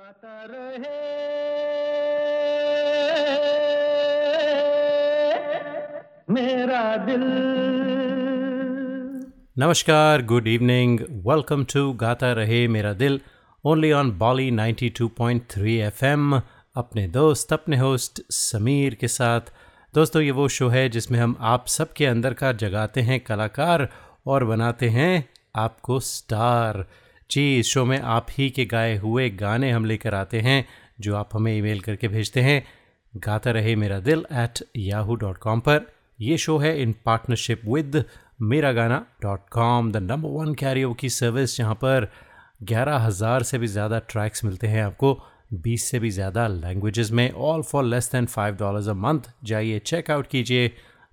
गाता रहे। मेरा दिल। नमस्कार good evening welcome to Gata Rahe Mera दिल ओनली ऑन बॉली 92.3 एफएम अपने दोस्त, अपने होस्ट समीर के साथ। दोस्तों, ये वो शो है जिसमें हम आप सबके अंदर का जगाते हैं कलाकार और बनाते हैं आपको स्टार जी इस शो में आप ही के गाए हुए गाने हम लेकर आते हैं, जो आप हमें ईमेल करके भेजते हैं। गाता Rahe Mera Dil at Yahoo dot com पर। यह शो है इन partnership with Mera Gana dot com the number one Cairo की सर्विस जहाँ पर ग्यारह हज़ार से भी ज़्यादा ट्रैक्स मिलते हैं आपको, बीस से भी ज़्यादा लैंग्वेजेस में all for less than five dollars a month जाइए चेकआउट कीजिए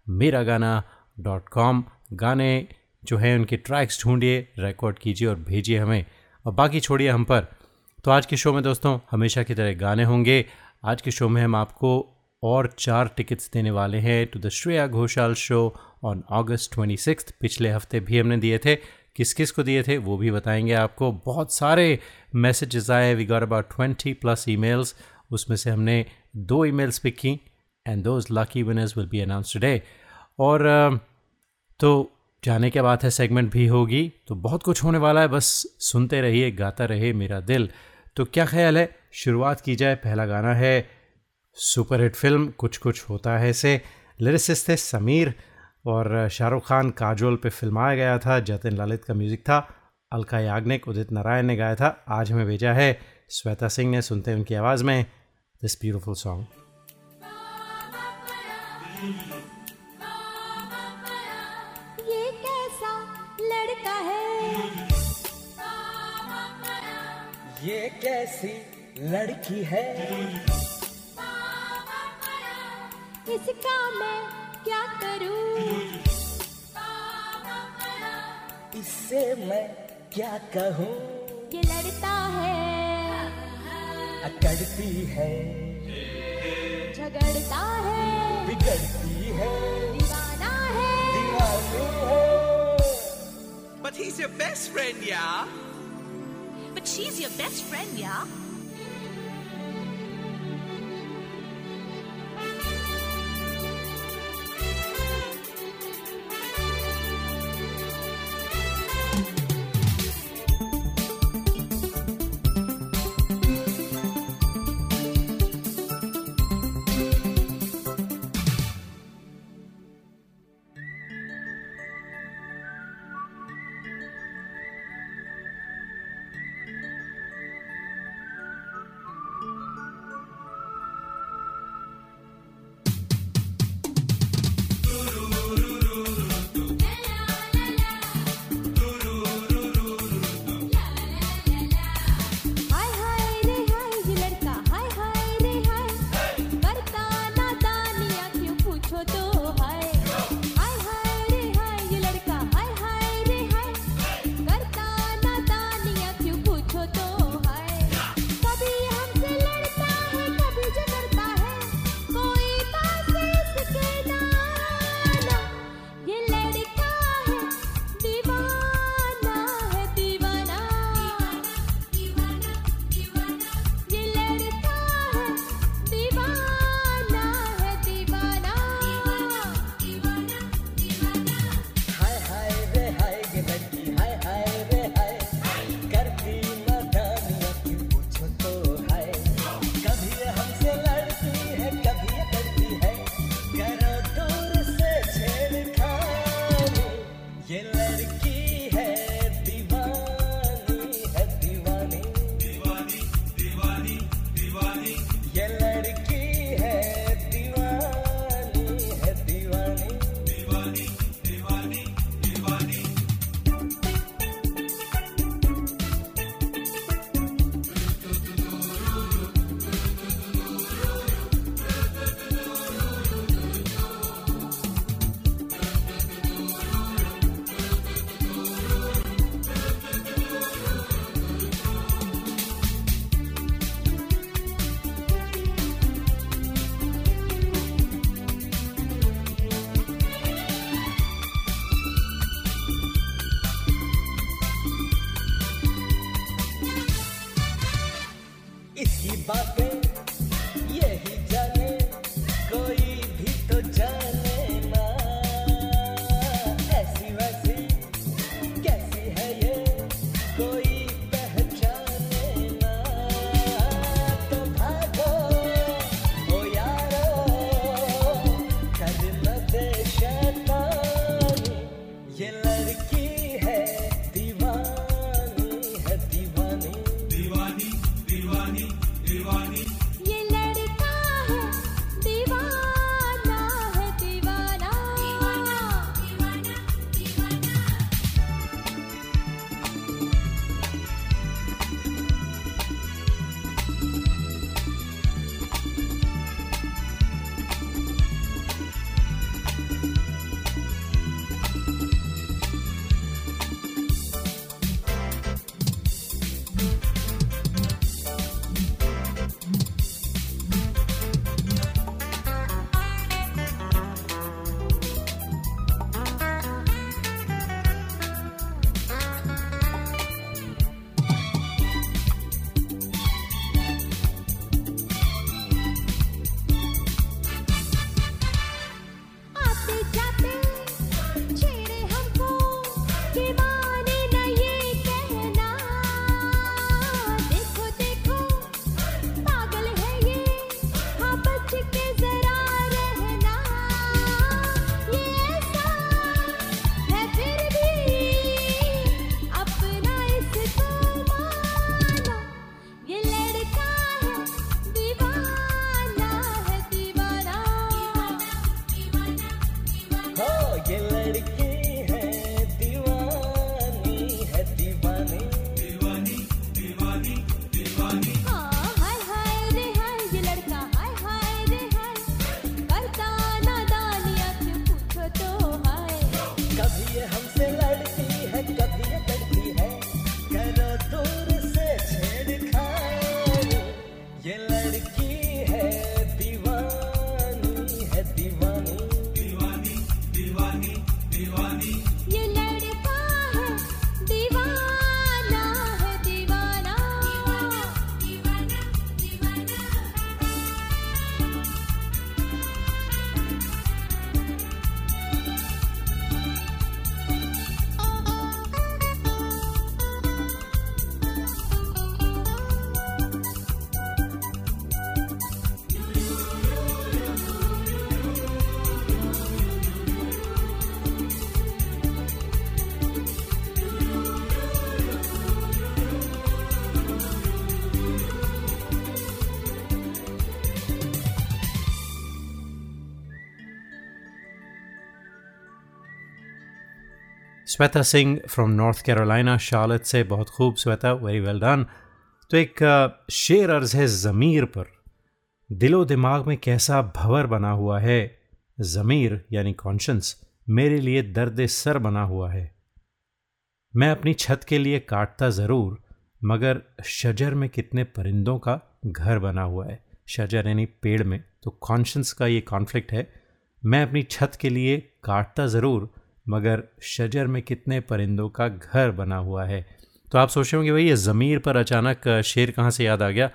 मेरा गाना डॉट कॉम गाने। जो है उनके ट्रैक्स ढूंढिए रिकॉर्ड कीजिए और भेजिए हमें। और बाकी छोड़िए हम पर। तो आज के शो में दोस्तों, हमेशा की तरह गाने होंगे। आज के शो में हम आपको और चार टिकट्स देने वाले हैं to the Shreya Ghoshal show on August twenty six पिछले हफ़्ते भी हमने दिए थे। किस किस को दिए थे, वो भी बताएँगे आपको। बहुत सारे मैसेजेस आए। We got about twenty plus emails उसमें से हमने दो ईमेल्स पिक की। And those lucky winners will be announce today और तो जाने के बाद है सेगमेंट भी होगी। तो बहुत कुछ होने वाला है, बस सुनते रहिए, गाता रहे मेरा दिल। तो क्या ख्याल है? शुरुआत की जाए, पहला गाना है सुपरहिट फ़िल्म, कुछ कुछ होता है से लिरिसिस्ट थे समीर और शाहरुख खान, काजोल पे फिल्माया गया था, जतिन ललित का म्यूज़िक था, अलका याग्निक, उदित नारायण ने गाया था, आज हमें भेजा है, श्वेता सिंह ने, सुनते हैं उनकी आवाज़ में दिस ब्यूटिफुल सॉन्ग ये कैसी लड़की है? इसका मैं क्या करूँ? इससे मैं क्या कहूँ? ये लड़ता है। अकड़ती है। झगड़ता है। बिगड़ती है। He's your best friend, yeah? But she's your best friend, yeah? Shweta Singh from North Carolina Charlotte से बहुत खूब श्वेता वेरी वेल डन तो एक शेर अर्ज़ है ज़मीर पर। दिलो दिमाग में कैसा भंवर बना हुआ है? ज़मीर, यानी कॉन्शंस मेरे लिए दर्द सर बना हुआ है। मैं अपनी छत के लिए काटता ज़रूर, मगर शजर में कितने परिंदों का घर बना हुआ है? शजर, यानी पेड़ में। तो कॉन्शंस का ये कॉन्फ्लिक्ट है। मैं अपनी छत के लिए काटता ज़रूर मगर शजर में कितने परिंदों का घर बना हुआ है। तो आप सोच रहे होंगे, भाई, ये ज़मीर पर अचानक शेर कहाँ से याद आ गया?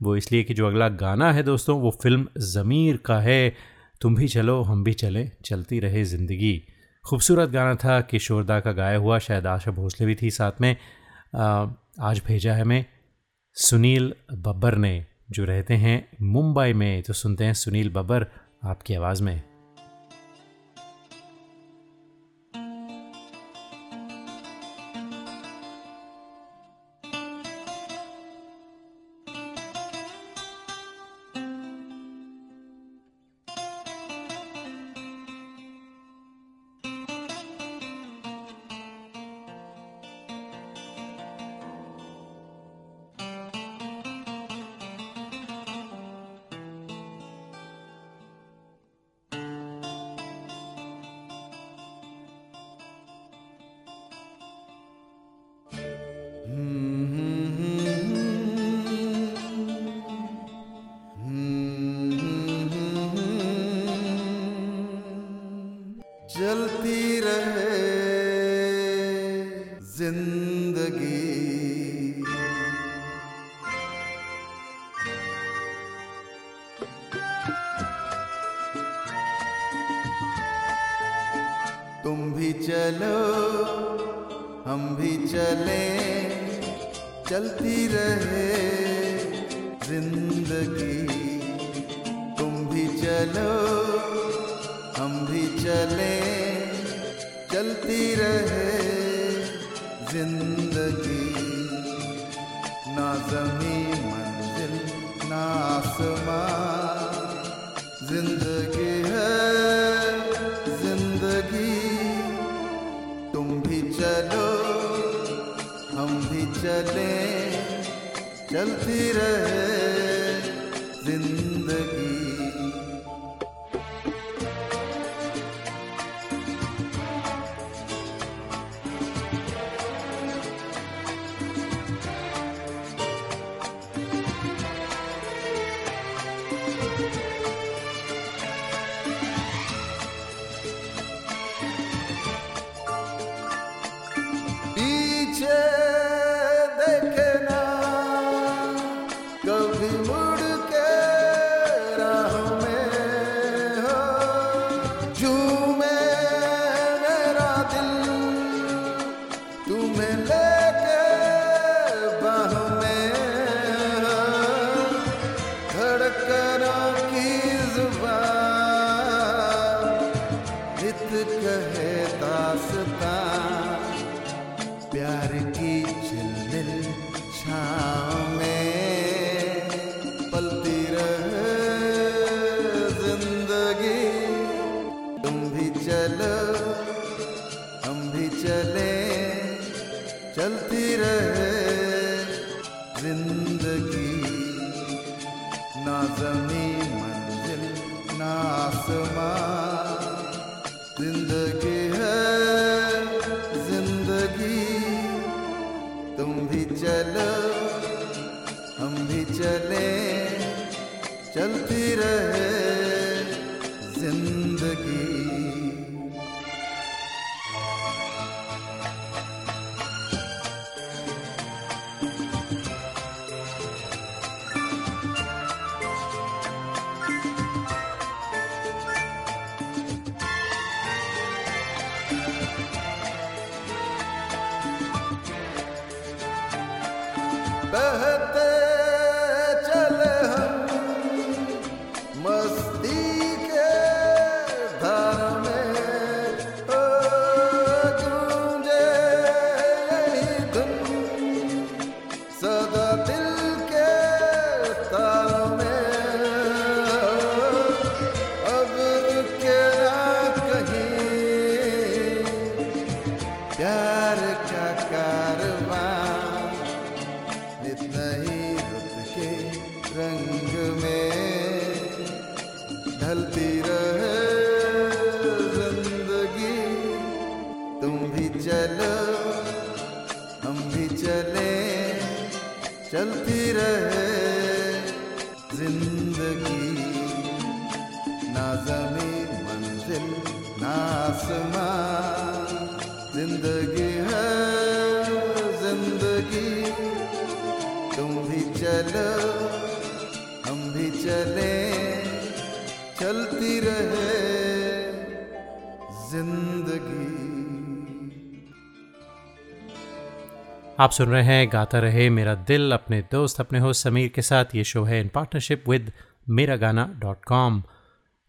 वो इसलिए कि जो अगला गाना है दोस्तों, वो फ़िल्म ज़मीर का है। तुम भी चलो, हम भी चलें, चलती रहे ज़िंदगी। खूबसूरत गाना था किशोरदा का गाया हुआ, शायद आशा भोसले भी थी साथ में। आज भेजा है हमें सुनील बब्बर ने, जो रहते हैं मुंबई में। तो सुनते हैं सुनील बब्बर, आपकी आवाज़ में। आप सुन रहे हैं, गाता रहे मेरा दिल, अपने दोस्त, अपने होस्ट समीर के साथ। ये शो है इन पार्टनरशिप विद मेरा गाना डॉट कॉम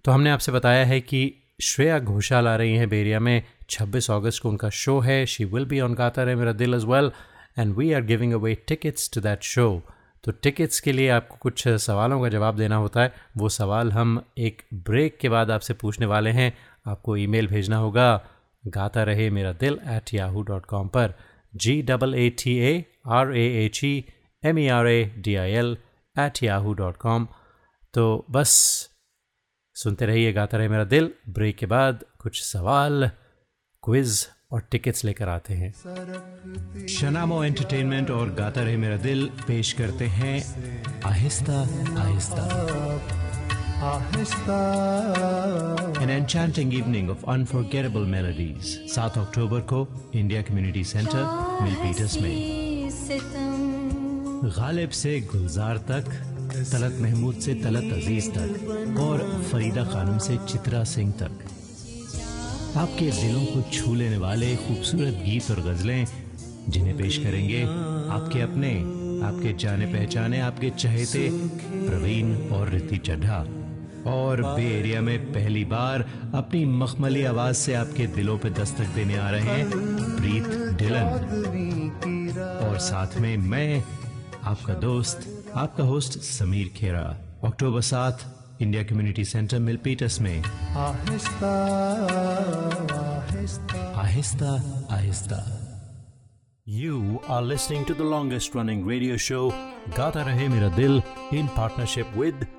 तो हमने आपसे बताया है कि श्रेया घोषाल आ रही हैं बेरिया में। 26 अगस्त को उनका शो है। She will be on Gata Rahe Mera Dil as well and we are giving away tickets to that show तो टिकट्स के लिए आपको कुछ सवालों का जवाब देना होता है। वो सवाल हम एक ब्रेक के बाद आपसे पूछने वाले हैं। आपको ईमेल भेजना होगा, गाता Rahe Mera Dil at Yahoo dot com पर। G double A T A R A H E M E R A D I L at Yahoo dot com तो बस सुनते रहिए, गाता रहे मेरा दिल। ब्रेक के बाद कुछ सवाल, क्विज और टिकट्स लेकर आते हैं। शनामो एंटरटेनमेंट और गाता रहे मेरा दिल पेश करते हैं आहिस्ता आहिस्ता। An enchanting evening of unforgettable melodies. 7 अक्टूबर को इंडिया कम्युनिटी सेंटर मिलपीटर्स में। गालिब से गुलजार तक, तलत महमूद से तलत अज़ीज़ तक, और फरीदा खानम से चित्रा सिंह तक। आपके दिलों को छू लेने वाले खूबसूरत गीत और गजलें, जिन्हें पेश करेंगे आपके अपने, आपके जाने पहचाने आपके चहेते प्रवीण और रिति चड्ढा। और बे एरिया में पहली बार अपनी मखमली आवाज़ से आपके दिलों पे दस्तक देने आ रहे हैं प्रीत डिलन और साथ में मैं आपका दोस्त आपका होस्ट समीर खेरा अक्टूबर सात India Community Center mil Milpitas में। आहिस्ता आहिस्ता। आहिस्ता आहिस्ता। You are listening to the longest running radio show Gata Rahe Mera Dil in partnership with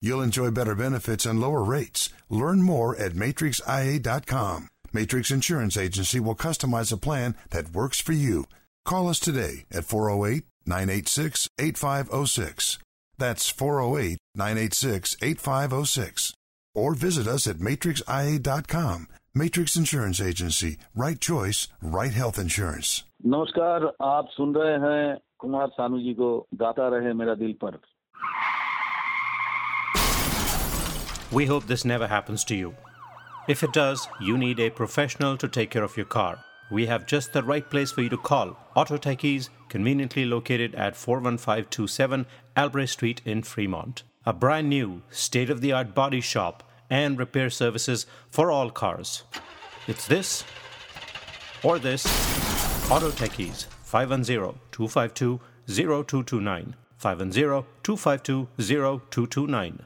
You'll enjoy better benefits and lower rates. Learn more at matrixia.com. Matrix Insurance Agency will customize a plan that works for you. Call us today at 408 986 8506. That's 408 986 8506. Or visit us at matrixia.com. Matrix Insurance Agency. Right choice, right health insurance. नमस्कार आप सुन रहे हैं कुमार सानू जी को गाता रहे मेरा दिल पर we hope this never happens to you. If it does, you need a professional to take care of your car. We have just the right place for you to call. Auto Techies, conveniently located at 41527 Albrecht Street in Fremont. A brand new, state of the art body shop and repair services for all cars. It's this or this. Auto Techies, 510 252 0229. 510 252 0229.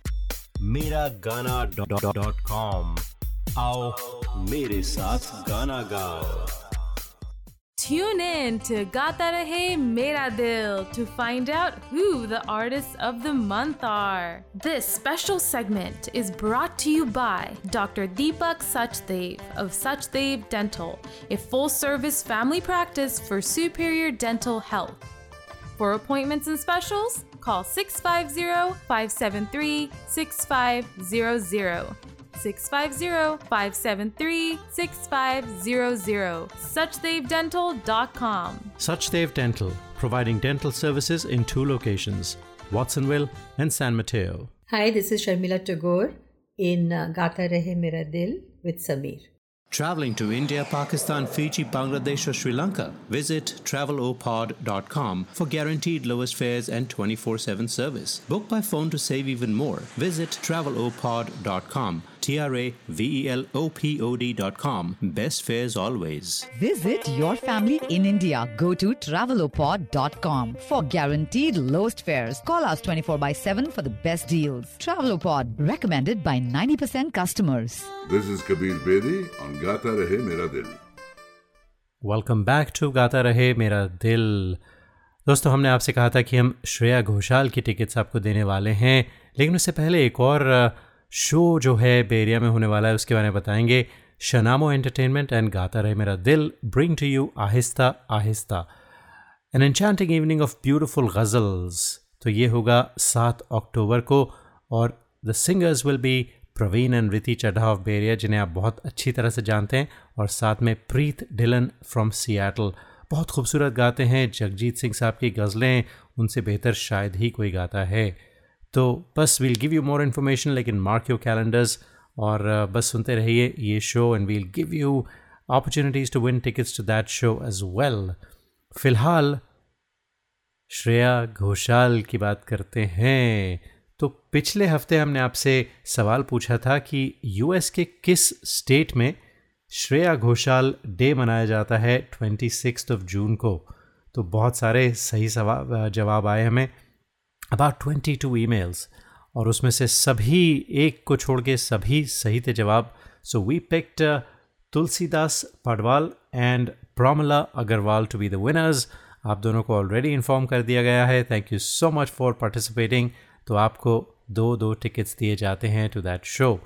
Meragana.com आओ मेरे साथ गाना गाओ Tune in to Gata Rahe Mera Dil to find out who the artists of the month are. This special segment is brought to you by Dr. Deepak Sachdev of Sachdev Dental, a full service family practice for superior dental health. For appointments and specials, call 650 573 6500. 650 573 6500. SuchDaveDental.com. Suchdev Dental, providing dental services in two locations, Watsonville and San Mateo. Hi, this is Sharmila Tagore in uh, Gata Rahe Mera Dil with Sameer. Traveling to India, Pakistan, Fiji, Bangladesh, or Sri Lanka? Visit travelopod.com for guaranteed lowest fares and 24 7 service. Book by phone to save even more. Visit travelopod.com. T R A V E L O P O D.com. Best fares always. Visit your family in India. Go to travelopod.com for guaranteed lowest fares. Call us 24 by 7 for the best deals. Travelopod, recommended by 90% customers. This is Kabir Bedi on Gata Rahe Mera Dil. Welcome back to Gata Rahe Mera दिल दोस्तों हमने आपसे कहा था कि हम श्रेया घोषाल की tickets आपको देने वाले हैं लेकिन उससे पहले एक और शो जो है बेरिया में होने वाला है, उसके बारे में बताएँगे। शनामो एंटरटेनमेंट एंड गाता रहे मेरा दिल bring to you Aahista Aahista. An enchanting evening of beautiful ghazals तो ये होगा सात अक्टूबर को, और the singers will be Praveen and Riti Chadha of Bay Area, जिन्हें आप बहुत अच्छी तरह से जानते हैं, और साथ में प्रीत डिलन फ्रॉम सियाटल बहुत खूबसूरत गाते हैं, जगजीत सिंह साहब की गज़लें, उनसे बेहतर शायद ही कोई गाता है। तो बस we'll give you more information लेकिन मार्क योर कैलेंडर्स और बस सुनते रहिए ये show and we'll give you opportunities to win tickets to that show as well फ़िलहाल, श्रेया घोषाल की बात करते हैं। तो पिछले हफ़्ते हमने आपसे सवाल पूछा था कि यूएस के किस स्टेट में श्रेया घोषाल डे मनाया जाता है ट्वेंटी सिक्स ऑफ़ जून को। तो बहुत सारे सही सवा, जवाब आए हमें। अबाउट ट्वेंटी टू ई और उसमें से सभी एक को छोड़ के सभी सही थे जवाब। So we picked Tulsidas Padwal and Promila Agarwal to be the winners आप दोनों को ऑलरेडी इन्फॉर्म कर दिया गया है। Thank you so much for participating तो आपको दो दो टिकट्स दिए जाते हैं टू दैट शो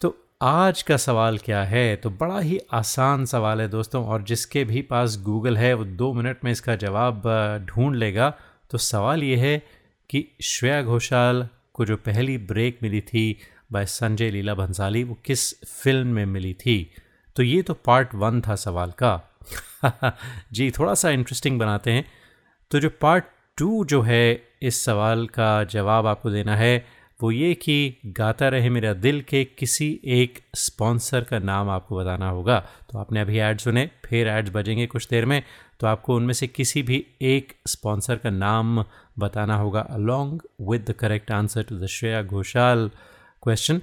तो आज का सवाल क्या है? तो बड़ा ही आसान सवाल है दोस्तों, और जिसके भी पास गूगल है, वो दो मिनट में इसका जवाब ढूंढ लेगा। तो सवाल ये है कि श्रेया घोषाल को जो पहली ब्रेक मिली थी बाय संजय लीला भंसाली, वो किस फ़िल्म में मिली थी? तो ये तो पार्ट वन था सवाल का। जी, थोड़ा सा इंटरेस्टिंग बनाते हैं। तो जो पार्ट टू जो है, इस सवाल का जवाब आपको देना है वो ये कि गाता रहे मेरा दिल के किसी एक स्पॉन्सर का नाम आपको बताना होगा। तो आपने अभी ऐड सुने, फिर एड्स बजेंगे कुछ देर में तो आपको उनमें से किसी भी एक स्पॉन्सर का नाम बताना होगा along with the correct answer to the Shreya Ghoshal question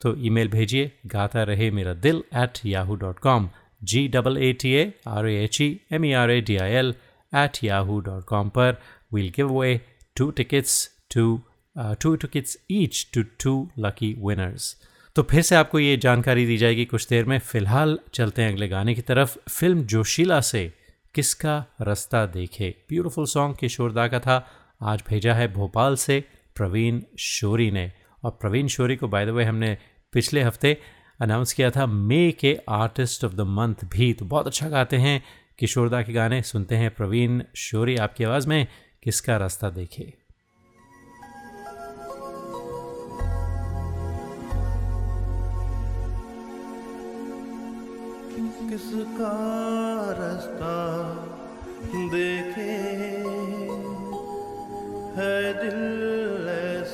तो ईमेल भेजिए, Gata Rahe Mera Dil at Yahoo dot com G double A T A R A H E M E R A D I L at Yahoo dot com पर। We'll give away two tickets to two tickets each to two lucky winners तो फिर से आपको ये जानकारी दी जाएगी कुछ देर में। फ़िलहाल चलते हैं अगले गाने की तरफ़। फ़िल्म जोशीला से किसका रास्ता देखे? ब्यूटीफुल सॉन्ग किशोरदा का था। आज भेजा है भोपाल से प्रवीण शोरी ने। और प्रवीण शोरी को बाय द वे हमने पिछले हफ़्ते अनाउंस किया था मे के आर्टिस्ट ऑफ़ द मंथ भी। तो बहुत अच्छा गाते हैं किशोरदा के गाने। सुनते हैं प्रवीण शोरी, आपकी आवाज़ में किसका रास्ता देखे? किसका रास्ता देखे? है दिल ए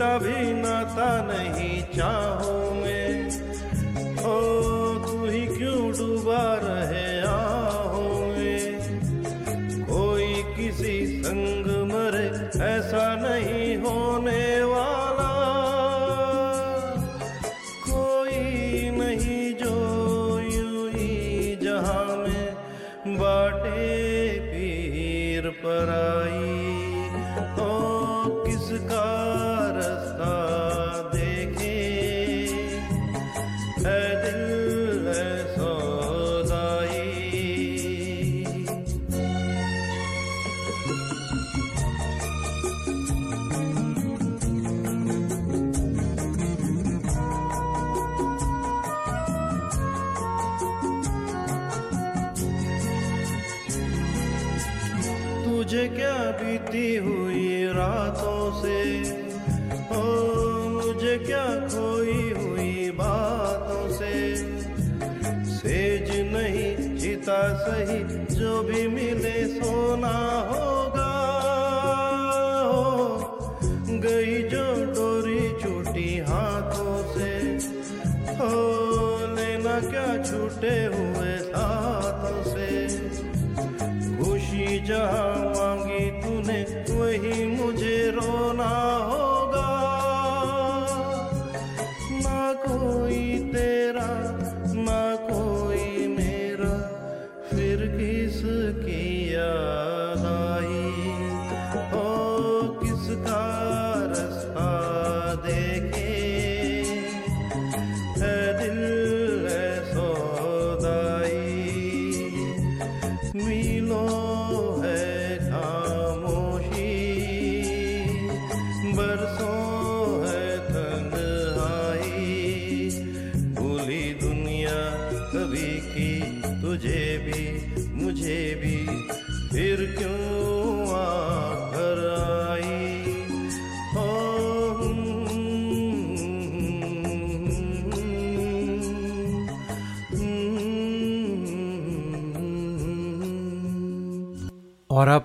हो झूठा भी नाता नहीं चाहों।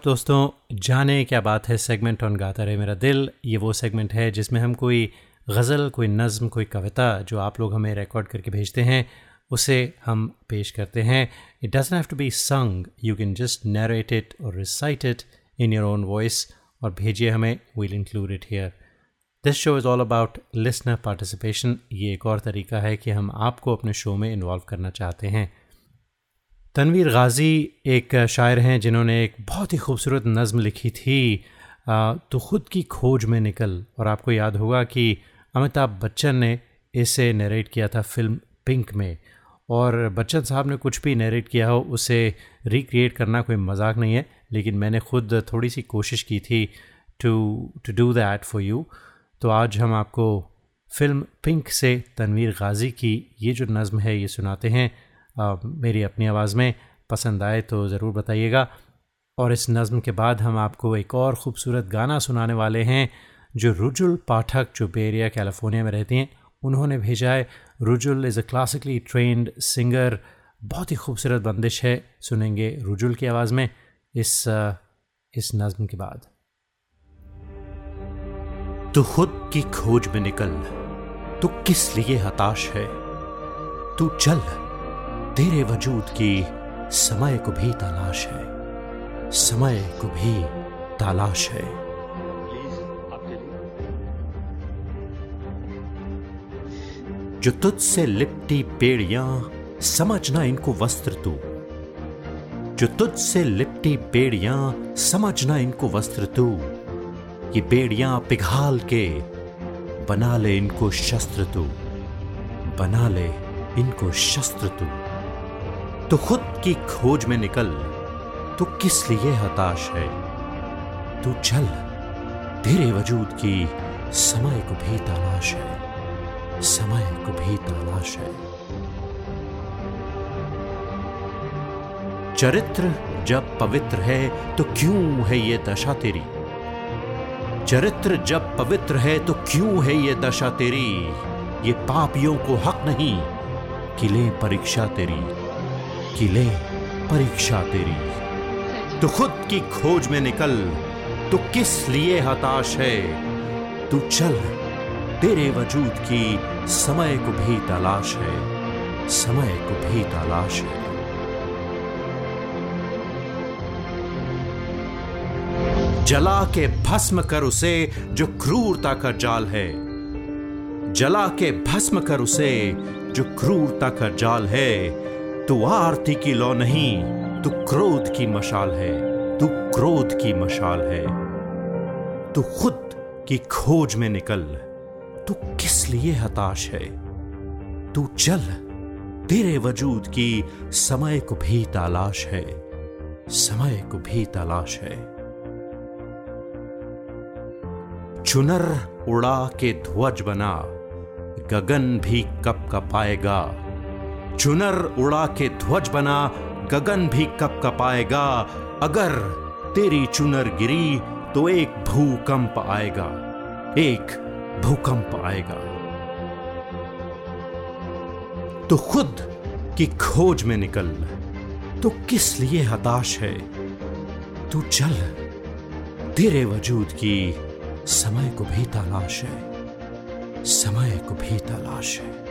दोस्तों, जाने क्या बात है सेगमेंट ऑन गाता रहे मेरा दिल। ये वो सेगमेंट है जिसमें हम कोई गज़ल, कोई नज़म, कोई कविता जो आप लोग हमें रिकॉर्ड करके भेजते हैं, उसे हम पेश करते हैं। It doesn't have to be sung you can just narrate it और recite it in your own voice और भेजिए हमें। We'll include it here this show is all about listener participation ये एक और तरीका है कि हम आपको अपने शो में इन्वॉल्व करना चाहते हैं। तनवीर गाज़ी एक शायर हैं जिन्होंने एक बहुत ही खूबसूरत नज़म लिखी थी तो ख़ुद की खोज में निकल। और आपको याद होगा कि अमिताभ बच्चन ने इसे नरेट किया था फ़िल्म पिंक में। और बच्चन साहब ने कुछ भी नरेट किया हो, उसे रिक्रिएट करना कोई मज़ाक नहीं है, लेकिन मैंने ख़ुद थोड़ी सी कोशिश की थी to to do that for you तो आज हम आपको फ़िल्म पिंक से तनवीर गाज़ी की ये जो नज़म है, ये सुनाते हैं। मेरी अपनी आवाज़ में पसंद आए तो ज़रूर बताइएगा। और इस नज़म के बाद हम आपको एक और ख़ूबसूरत गाना सुनाने वाले हैं, जो रुजुल पाठक, जो बेरिया कैलिफ़ोर्निया में रहती हैं, उन्होंने भेजा है। Rujul is a classically trained singer, बहुत ही खूबसूरत बंदिश है, सुनेंगे रुजुल की आवाज़ में इस इस नज़म के बाद। तू खुद की खोज में निकल, तू किस लिए हताश है? तू चल। तेरे वजूद की समय को भी तलाश है। समय को भी तलाश है। जो तुझसे लिपटी पेड़ियाँ समझना इनको वस्त्र तू। जो तुझसे लिपटी बेड़ियाँ समझना इनको वस्त्र तू। ये बेड़ियाँ पिघाल के बना ले इनको शस्त्र तू। बना ले इनको शस्त्र तू। तो खुद की खोज में निकल तो किस लिए हताश है? तू चल, तेरे वजूद की समय को भी तलाश है, समय को भी तलाश है। चरित्र जब पवित्र है तो क्यों है ये दशा तेरी? चरित्र जब पवित्र है तो क्यों है ये दशा तेरी? ये पापियों को हक नहीं कि ले परीक्षा तेरी। कि ले, परीक्षा तेरी। तू खुद की खोज में निकल तो किस लिए हताश है? तू चल, तेरे वजूद की समय को भी तलाश है, समय को भी तलाश है। जला के भस्म कर उसे जो क्रूरता का जाल है। जला के भस्म कर उसे जो क्रूरता का जाल है। तू आरती की लौ नहीं, तू क्रोध की मशाल है, तू क्रोध की मशाल है। तू खुद की खोज में निकल, तू किस लिए हताश है? तू चल, तेरे वजूद की समय को भी तलाश है, समय को भी तलाश है। चुनर उड़ा के ध्वज बना, गगन भी कप कपाएगा चुनर उड़ा के ध्वज बना, गगन भी कप कपाएगा। अगर तेरी चुनर गिरी तो एक भूकंप आएगा। एक भूकंप आएगा। तो खुद की खोज में निकल। तो किस लिए हताश है? तू चल। तेरे वजूद की समय को भी तलाश है। समय को भी तलाश है।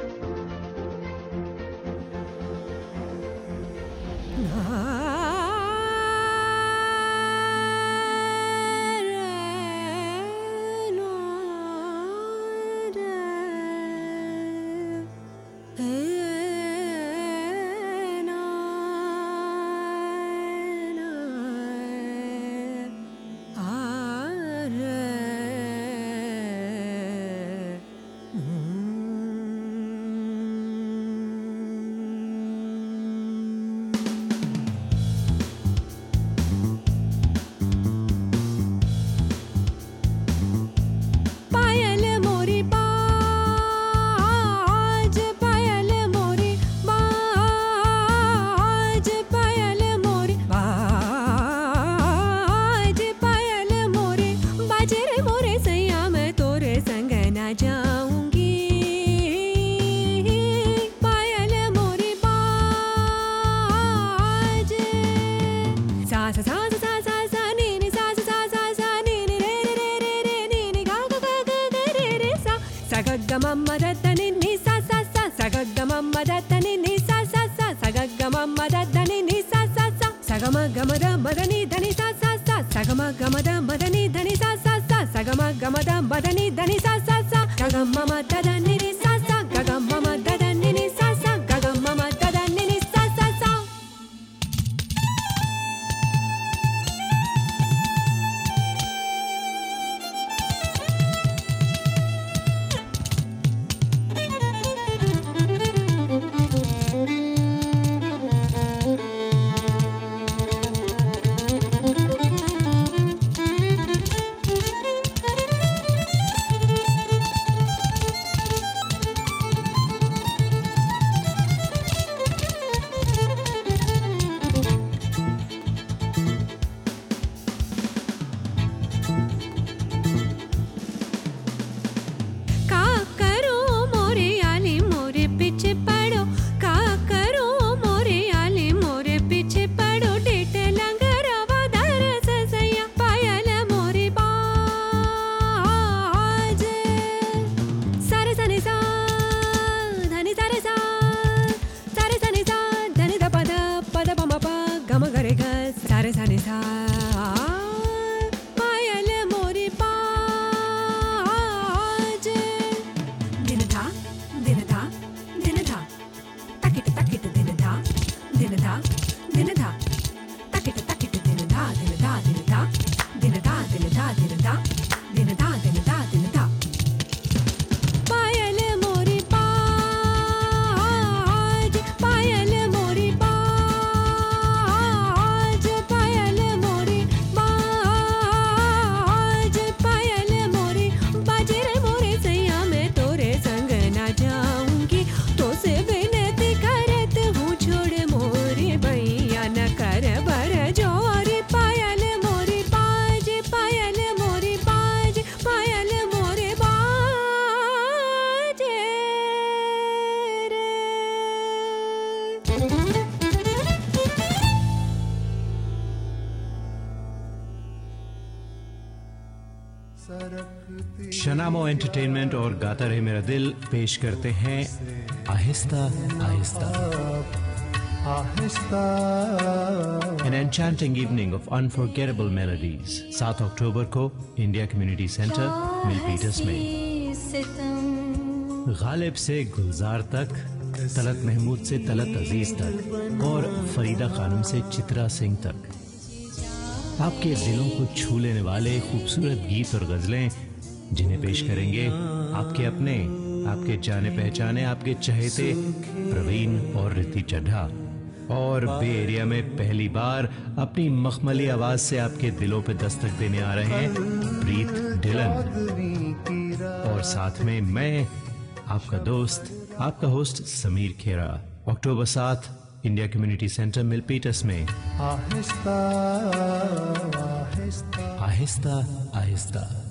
சகம கமத மதனி தனி சா சா சகம கமத மதனி தனி சா சா சகம கமத மதனி தனி சா சா Shaga mama dada एंटरटेनमेंट और गाता रहे मेरा दिल पेश करते हैं आहिस्ता आहिस्ता। आहिस्ता। An enchanting evening of unforgettable melodies. 7 अक्टूबर को इंडिया कम्युनिटी सेंटर मिलपीटर्स में। गालिब से गुलजार तक तलत महमूद से तलत अज़ीज़ तक और फरीदा खानम से चित्रा सिंह तक। आपके दिलों को छू लेने वाले खूबसूरत गीत और गजलें जिन्हें पेश करेंगे आपके अपने आपके जाने पहचाने आपके चहेते प्रवीण और रिति चड्ढा। और बे एरिया में पहली बार अपनी मखमली आवाज़ से आपके दिलों पे दस्तक देने आ रहे हैं प्रीत डिलन और साथ में मैं आपका दोस्त आपका होस्ट समीर खेरा। अक्टूबर सात India Community Center mil Milpitas में। आहिस्ता आहिस्ता। आहिस्ता आहिस्ता।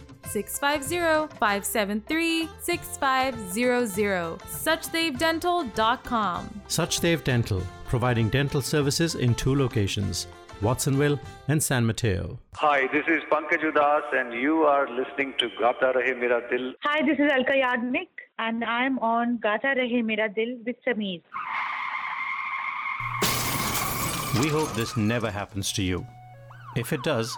650 573 6500. SuchDaveDental.com. Suchdev Dental, providing dental services in two locations, Watsonville and San Mateo. Hi, this is Pankaj Udas, and you are listening to Gata Rahe Mera Dil. Hi, this is Alka Yagnik, and I'm on Gata Rahe Mera Dil with Sameer. We hope this never happens to you. If it does,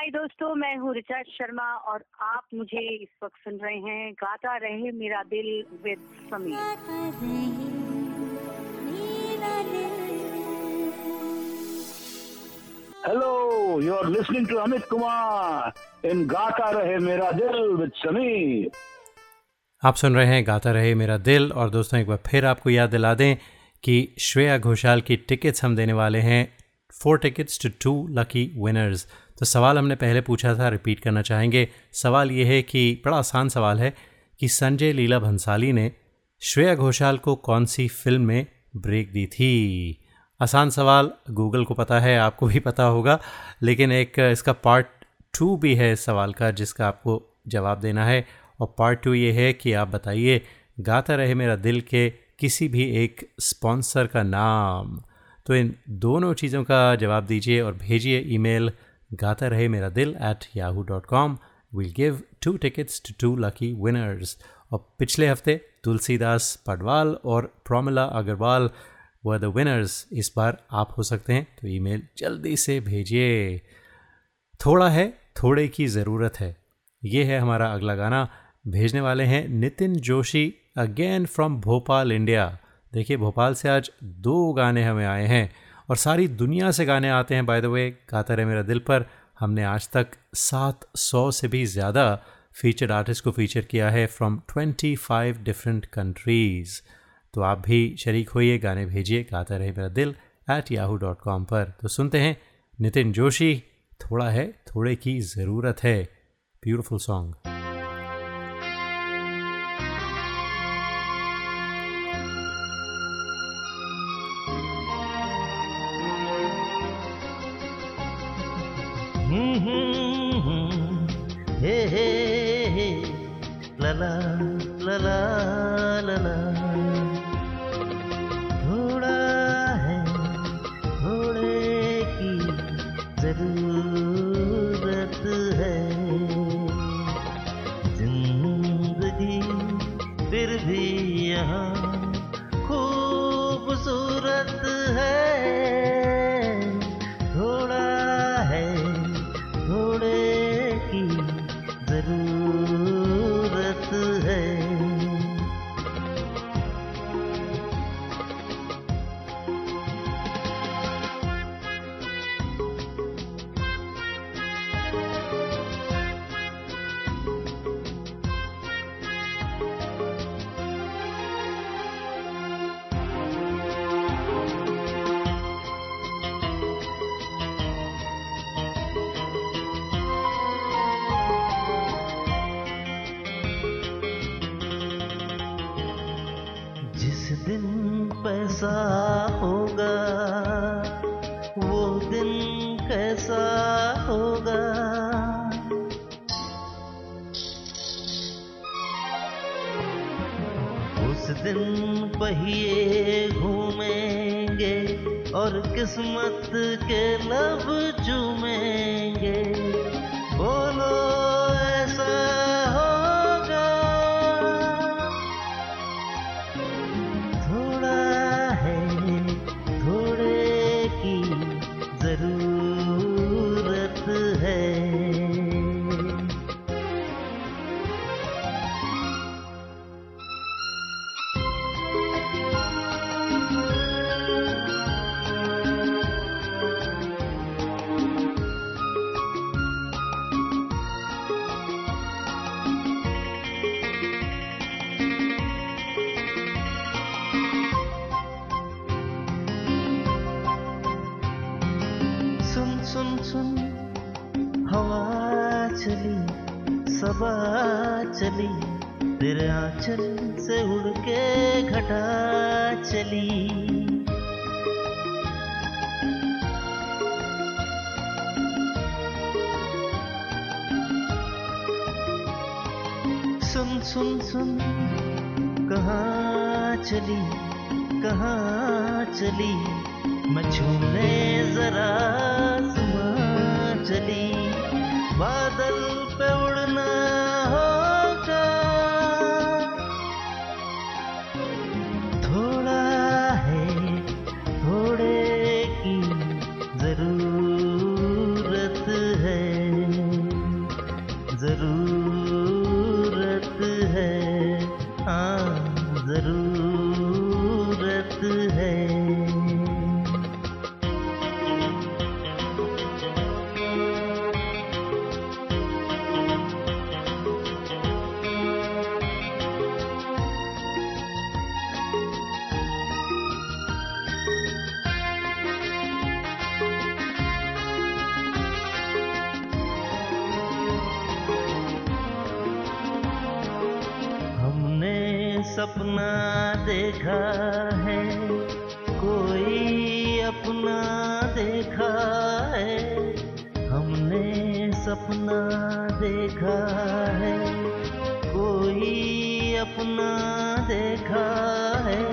हाय दोस्तों मैं हूँ ऋचा शर्मा और आप मुझे इस वक्त सुन रहे हैं Gata Rahe Mera Dil with Sameer Hello, you're listening to Amit Kumar in Gata Rahe Mera Dil with Sameer. आप सुन रहे हैं गाता रहे मेरा दिल और दोस्तों एक बार फिर आपको याद दिला दें कि श्रेया घोषाल की टिकट्स हम देने वाले हैं four tickets to two lucky winners तो सवाल हमने पहले पूछा था, रिपीट करना चाहेंगे। सवाल ये है कि, बड़ा आसान सवाल है कि संजय लीला भंसाली ने श्रेया घोषाल को कौन सी फ़िल्म में ब्रेक दी थी? आसान सवाल, गूगल को पता है, आपको भी पता होगा, लेकिन एक इसका पार्ट टू भी है इस सवाल का, जिसका आपको जवाब देना है। और पार्ट टू ये है कि आप बताइए, गाता रहे मेरा दिल के किसी भी एक स्पॉन्सर का नाम। तो इन दोनों चीज़ों का जवाब दीजिए और भेजिए email Gata Rahe Mera Dil at Yahoo dot com will give two tickets to two lucky winners और पिछले हफ़्ते तुलसीदास पडवाल और प्रोमिला अग्रवाल व द विनर्स इस बार आप हो सकते हैं तो ईमेल जल्दी से भेजिए। थोड़ा है, थोड़े की ज़रूरत है। ये है हमारा अगला गाना। भेजने वाले हैं Nitin Joshi again from Bhopal India देखिए, भोपाल से आज दो गाने हमें आए हैं। और सारी दुनिया से गाने आते हैं। बाय द वे गाता रहे मेरा दिल पर। हमने आज तक सात सौ से भी ज़्यादा फीचर्ड आर्टिस्ट को फीचर किया है from twenty five different countries तो आप भी शरीक होइए, गाने भेजिए, Gata Rahe Mera Dil at Yahoo dot com पर। तो सुनते हैं नितिन जोशी, थोड़ा है, थोड़े की ज़रूरत है। ब्यूटिफुल सॉन्ग पैसा होगा? वो दिन कैसा होगा? उस दिन पहिए घूमेंगे और किस्मत के लब चूमेंगे। बादल पे उड़ना देखा है, कोई अपना देखा है। हमने सपना देखा है, कोई अपना देखा है।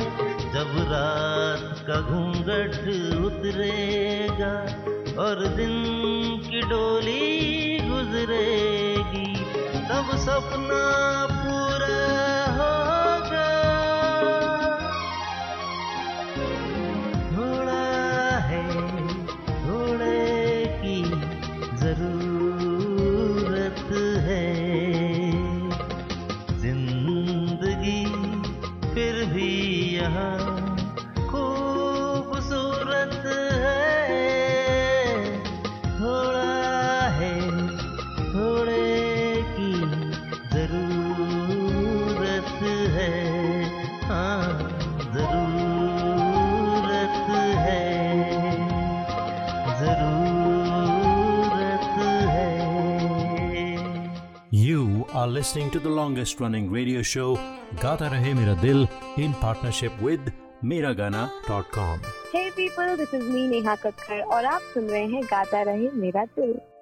जब रात का घूंघट उतरेगा और दिन की डोली गुजरेगी, तब सपना listening to the longest running radio show Gata Rahe Mera Dil in partnership with Miragana.com. Hey people, this is me Neha Kakkar और आप सुन रहे हैं गाता रहे मेरा दिल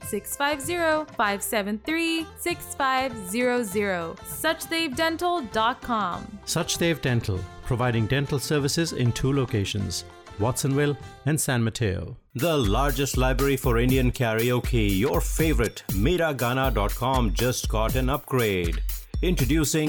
650-573-6500. SuchDaveDental.com. Suchdev Dental, providing dental services in two locations, Watsonville and San Mateo. The largest library for Indian karaoke, your favorite, Miragana.com just got an upgrade. Introducing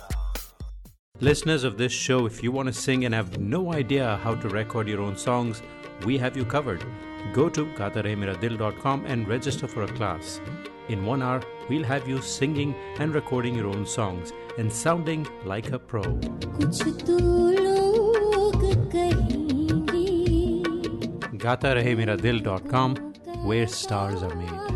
Listeners of this show, if you want to sing and have no idea how to record your own songs, we have you covered. Go to gataremiradil.com and register for a class. In one hour, we'll have you singing and recording your own songs and sounding like a pro. GataRaheMiraDil.com, where stars are made.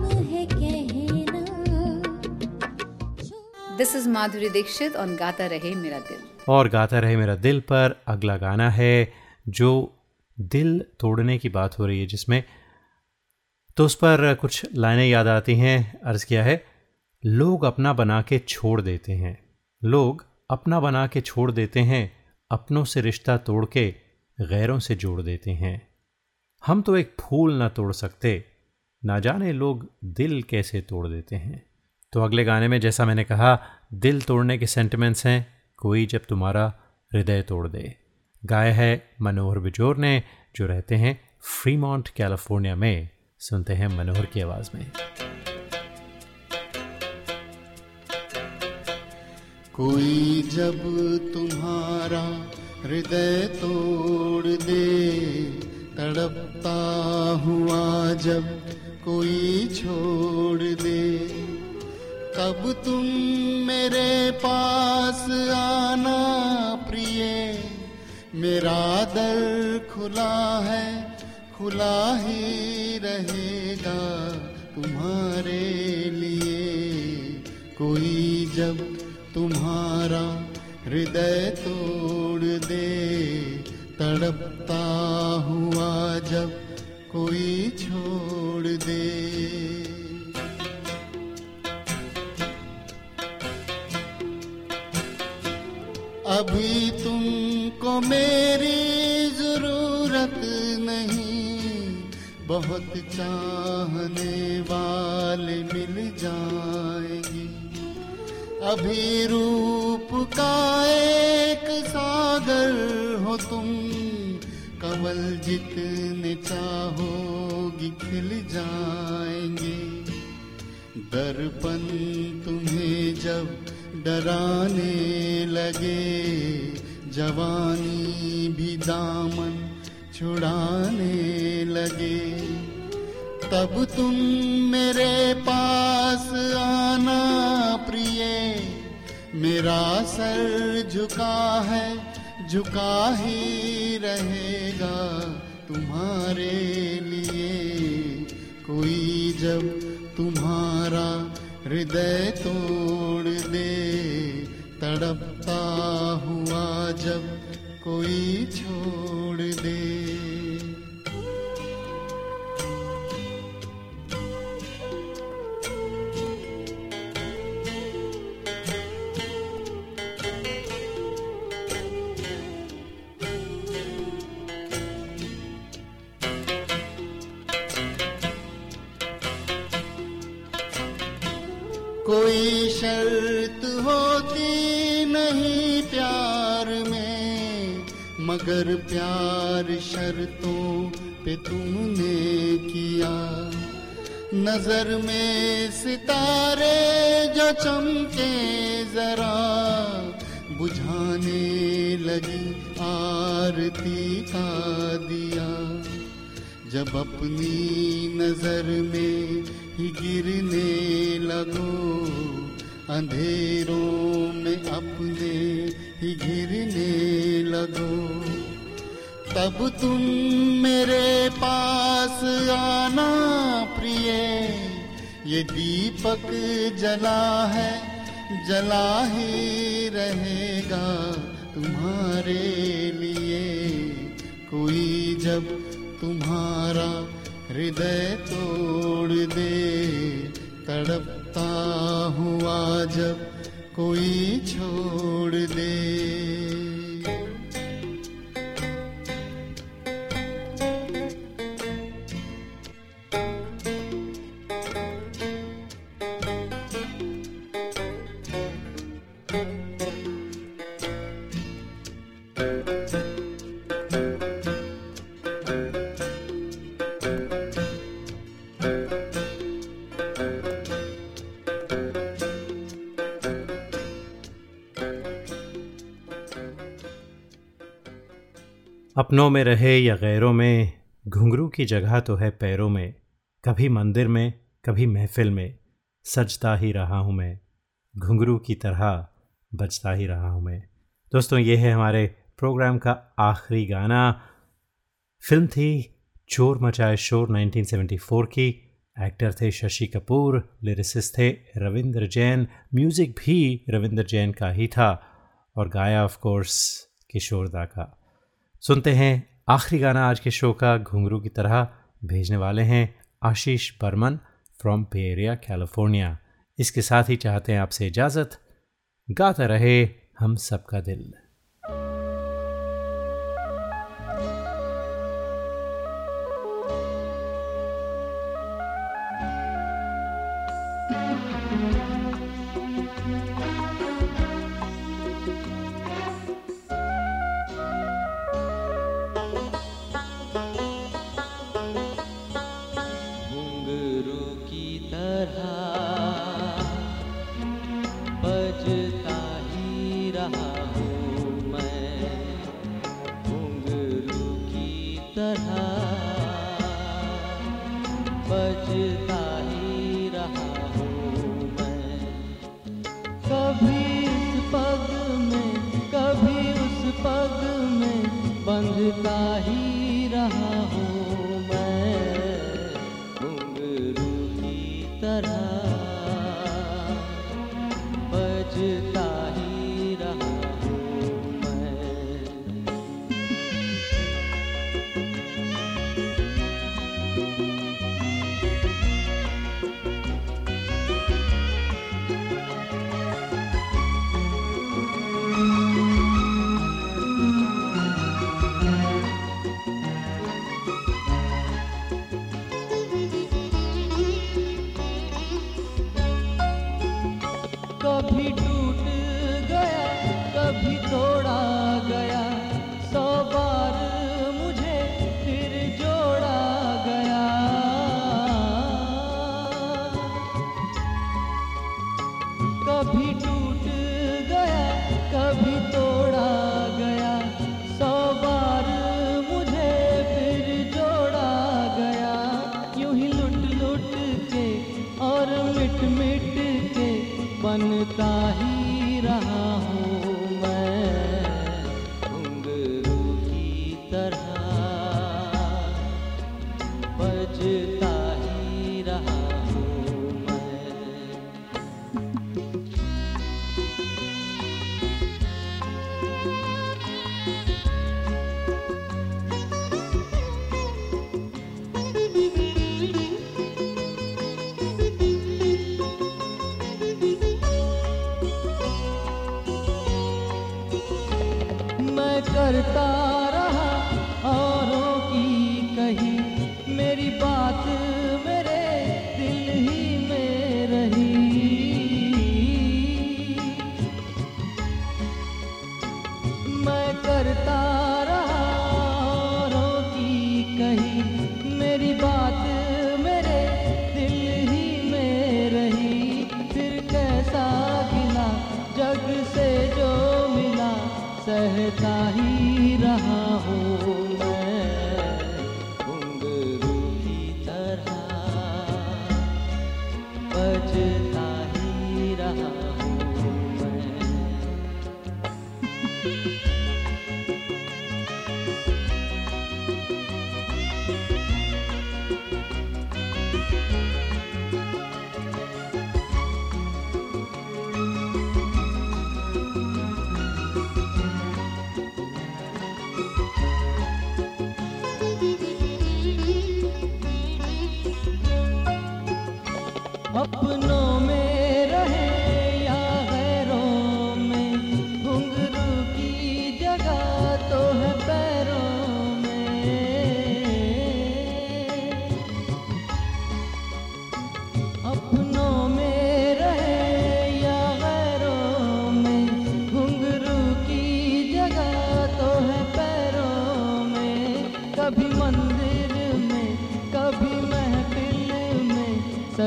This is Madhuri Dixit on Gata Rahe Mera Dil. और गाता रहे मेरा दिल पर। अगला गाना है जो दिल तोड़ने की बात हो रही है जिसमें तो उस पर कुछ लाइनें याद आती हैं। अर्ज़ किया है, लोग अपना बना के छोड़ देते हैं। लोग अपना बना के छोड़ देते हैं, अपनों से रिश्ता तोड़ के गैरों से जोड़ देते हैं। हम तो एक फूल ना तोड़ सकते, ना जाने लोग दिल कैसे तोड़ देते हैं। तो अगले गाने में जैसा मैंने कहा, दिल तोड़ने के सेंटिमेंट्स हैं। कोई जब तुम्हारा हृदय तोड़ दे। गाया है मनोहर बिजोर ने, जो रहते हैं फ्रीमॉन्ट कैलिफ़ोर्निया में। सुनते हैं मनोहर की आवाज़ में। कोई जब तुम्हारा हृदय तोड़ दे, तड़पता हुआ जब कोई छोड़ दे। तब तुम मेरे पास आना प्रिय? मेरा दर खुला है, खुला ही रहेगा तुम्हारे लिए। कोई जब तुम्हारा हृदय तोड़ दे, तड़पता हुआ जब कोई अभी तुमको मेरी ज़रूरत नहीं। बहुत चाहने वाले मिल जाएँगे। अभी रूप का एक सागर हो तुम। कमल जितने चाहोगी खिल जाएँगे। दर्पण तुम्हें जब डराने लगे, जवानी भी दामन छुड़ाने लगे। तब तुम मेरे पास आना प्रिय, मेरा सर झुका है, झुका ही रहेगा तुम्हारे लिए। कोई जब तुम्हारा हृदय तोड़ कोई मगर प्यार शर्तों पे तुमने किया। नज़र में सितारे जो चमके जरा, बुझाने लगी आरती का दिया। जब अपनी नज़र में ही गिरने लगो, अंधेरों में अपने ही घिरने लगो। तब तुम मेरे पास आना प्रिय। ये दीपक जला है, जला ही रहेगा तुम्हारे लिए। कोई जब तुम्हारा हृदय तोड़ दे, तड़पता हुआ जब कोई छोड़ दे। अपनों में रहे या गैरों में, घुंघरू की जगह तो है पैरों में। कभी मंदिर में, कभी महफिल में, सजता ही रहा हूँ मैं। घुंघरू की तरह बजता ही रहा हूँ मैं। दोस्तों, ये है हमारे प्रोग्राम का आखिरी गाना। फ़िल्म थी चोर मचाए शोर 1974 की। एक्टर थे शशि कपूर, लिरिसिस्ट थे रविंद्र जैन, म्यूज़िक भी रविंद्र जैन का ही था। और गाया ऑफ़ कोर्स किशोर दा का। सुनते हैं आखिरी गाना आज के शो का घुंघरू की तरह भेजने वाले हैं Ashish Barman from Bay Area California इसके साथ ही चाहते हैं आपसे इजाज़त। गाता रहे हम सबका दिल। की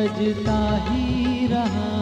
सजता ही रहा।